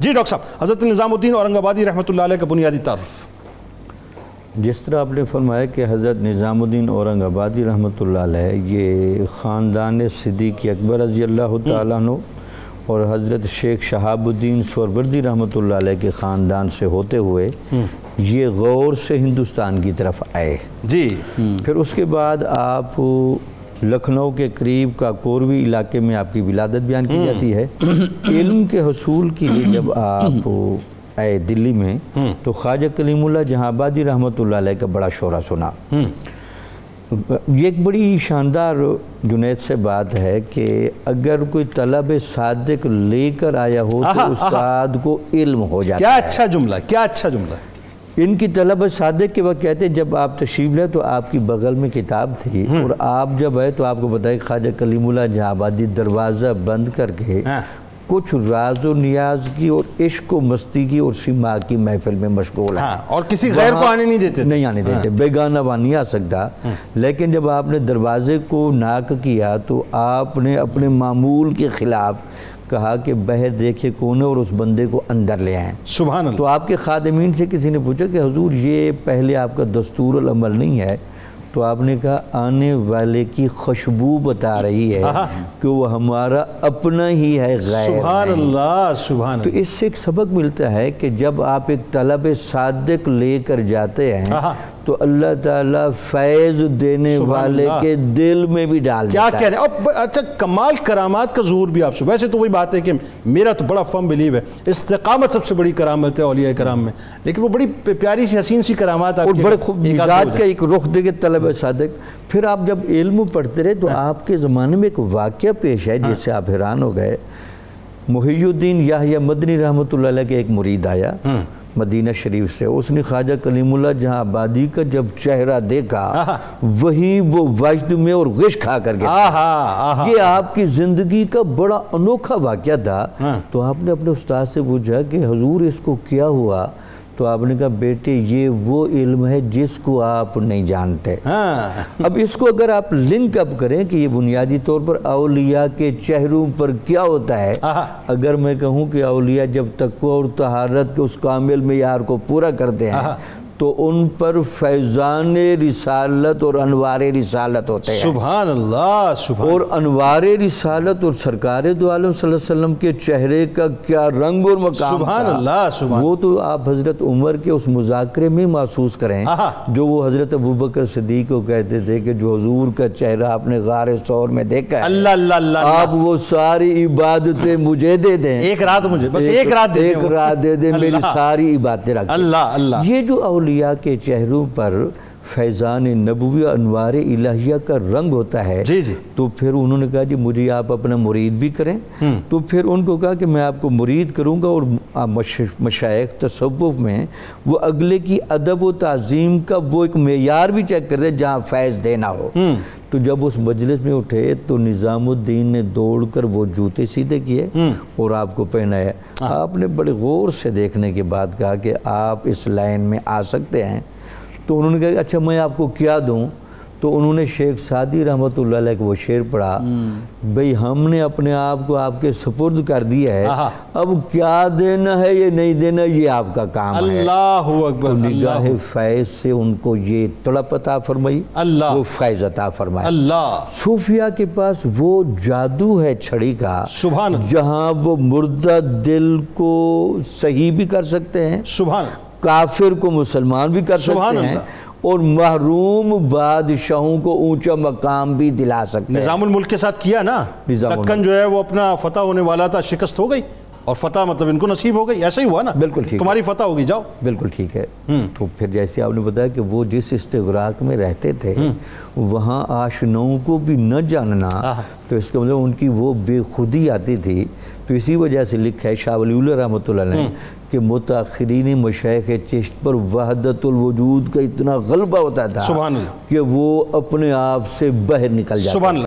جی doctor صاحب حضرت نظام الدین اورنگ آبادی رحمۃ اللہ علیہ کا بنیادی تعارف جس طرح آپ نے فرمایا کہ حضرت نظام الدین اورنگ آبادی رحمۃ اللہ علیہ یہ خاندان صدیق اکبر رضی اللہ تعالیٰ عنہ اور حضرت شیخ شہاب الدین سوروردی رحمۃ اللہ علیہ کے خاندان سے ہوتے ہوئے یہ غور سے ہندوستان کی طرف آئے۔ جی۔ پھر اس کے بعد آپ لکھنؤ کے قریب کا کوروی علاقے میں آپ کی ولادت بیان کی جاتی ہے۔ علم کے حصول کے لیے جب آپ آئے دلی میں تو خواجہ کلیم اللہ جہاں آبادی رحمۃ اللہ علیہ کا بڑا شعرہ سنا۔ یہ ایک بڑی شاندار جنید سے بات ہے کہ اگر کوئی طلب صادق لے کر آیا ہو تو استاد کو علم ہو جاتا کیا ہے۔ اچھا جملہ کیا اچھا جملہ۔ ان کی طلب صادق کے وقت کہتے ہیں جب آپ تشریف لے تو آپ کی بغل میں کتاب تھی اور آپ جب آئے تو آپ کو بتائے خواجہ کلیم اللہ جہاں آبادی دروازہ بند کر کے ہاں۔ کچھ راز و نیاز کی اور عشق و مستی کی اور سما کی محفل میں مشغول ہے ہاں اور کسی غیر کو آنے نہیں دیتے نہیں آنے دیتے بیگانہ وہاں نہیں آ سکتا۔ لیکن جب آپ نے دروازے کو ناک کیا تو آپ نے اپنے معمول کے خلاف کہا کہ بہر دیکھے کون ہے اور اس بندے کو اندر لے آئیں۔ سبحان اللہ۔ تو آپ کے خادمین سے کسی نے پوچھا کہ حضور یہ پہلے آپ کا دستور العمل نہیں ہے۔ تو آپ نے کہا آنے والے کی خوشبو بتا رہی ہے کہ وہ ہمارا اپنا ہی ہے غیر سبحان۔ اللہ سبحان تو اس سے ایک سبق ملتا ہے کہ جب آپ ایک طلب صادق لے کر جاتے ہیں۔ تو اللہ تعالیٰ فیض دینے والے اللہ۔ کے دل میں بھی ڈال کیا دیتا کہہ ہے رہے ہیں؟ اچھا کمال کرامات کا ظہور بھی آپ سے۔ ویسے تو وہی بات ہے کہ میرا تو بڑا فرم بلیو ہے۔ استقامت سب سے بڑی کرامت ہے اولیاء کرام میں۔ لیکن وہ بڑی پیاری سی حسین سی کرامات اور بڑے خوب مزاج کا ایک رخ دے کے طلب صادق۔ پھر آپ جب علم پڑھتے رہے تو آپ کے زمانے میں ایک واقعہ پیش ہے جس سے آپ حیران ہو گئے۔ محی الدین یاہیا مدنی رحمۃ اللہ علیہ کے ایک مرید آیا۔ مدینہ شریف سے اس نے خواجہ کلیم اللہ جہاں آبادی کا جب چہرہ دیکھا وہی وہ وجد میں اور غش کھا کر گیا۔ یہ آپ کی زندگی کا بڑا انوکھا واقعہ تھا۔ ہاں۔ تو آپ نے اپنے استاد سے پوچھا کہ حضور اس کو کیا ہوا؟ تو آپ نے کہا بیٹے یہ وہ علم ہے جس کو آپ نہیں جانتے. ہاں۔ اب اس کو اگر آپ لنک اپ کریں کہ یہ بنیادی طور پر اولیاء کے چہروں پر کیا ہوتا ہے۔ اگر میں کہوں کہ اولیاء جب تقوی اور طہارت کے اس کامل معیار کو پورا کرتے ہیں تو ان پر فیضان رسالت اور انوار رسالت ہوتے ہیں۔ سبحان اللہ سبحان اور انوار رسالت اور سرکار دو عالم صلی اللہ علیہ وسلم کے چہرے کا کیا رنگ اور مقام سبحان تھا۔ اللہ سبحان وہ تو آپ حضرت عمر کے اس مذاکرے میں محسوس کریں۔ جو وہ حضرت ابوبکر صدیق کو کہتے تھے کہ جو حضور کا چہرہ آپ نے غار سور میں دیکھا ہے۔ اللہ اللہ اللہ آپ وہ ساری عبادتیں مجھے دے دیں۔ ایک رات مجھے بس ایک رات دے دیں۔ ایک۔ رات دے دیں میری ساری عبادتیں رکھ۔ اللہ اللہ۔ یہ جو اولیاء کے چہروں پر فیضان نبوی انوار الہیہ کا رنگ ہوتا ہے جی جی۔ تو پھر انہوں نے کہا جی مجھے آپ اپنا مرید بھی کریں۔ تو پھر ان کو کہا کہ میں آپ کو مرید کروں گا اور مش- مشائق تصوف میں وہ اگلے کی ادب و تعظیم کا وہ ایک معیار بھی چیک کر دے جہاں فیض دینا ہو۔ تو جب اس مجلس میں اٹھے تو نظام الدین نے دوڑ کر وہ جوتے سیدھے کیے اور آپ کو پہنایا۔ آپ نے بڑے غور سے دیکھنے کے بعد کہا کہ آپ اس لائن میں آ سکتے ہیں۔ تو انہوں نے کہا کہ اچھا میں آپ کو کیا دوں؟ تو انہوں نے شیخ سعدی رحمۃ اللہ علیہ کو وہ شعر پڑھا بھئی ہم نے اپنے آپ کو آپ کے سپرد کر دیا ہے۔ اب کیا دینا ہے یہ نہیں دینا یہ آپ کا کام ہے۔ اللہ اکبر نگاہ فیض سے ان کو یہ تڑپ عطا فرمائی اللہ۔ وہ فیض عطا فرمایا اللہ۔ صوفیہ کے پاس وہ جادو ہے چھڑی کا سبحان جہاں وہ مردہ دل کو صحیح بھی کر سکتے ہیں۔ سبحان کافر کو مسلمان بھی کر سکتے ہیں۔ اور محروم بادشاہوں کو اونچا مقام بھی دلا سکتے ہیں۔ نظام الملک کے ساتھ کیا نا؟ دکن جو ہے وہ اپنا فتح ہونے والا تھا شکست ہو گئی۔ اور فتح مطلب ان کو نصیب ہو گئی۔ ایسا ہی ہوا نا؟ بالکل ٹھیک۔ تمہاری فتح ہوگی جاؤ۔ بالکل ٹھیک ہے۔ تو پھر جیسے آپ نے بتایا کہ وہ جس استغراق میں رہتے تھے وہاں آشناؤں کو بھی نہ جاننا تو اس کا مطلب ان کی وہ بے خودی آتی تھی۔ تو اسی وجہ سے لکھا ہے شاہ ولی اللہ رحمۃ اللہ نے کہ متاخرین مشائق چشت پر وحدت الوجود کا اتنا غلبہ ہوتا تھا سبحان اللہ۔ کہ وہ اپنے آپ سے باہر نکل جاتے سبحان اللہ۔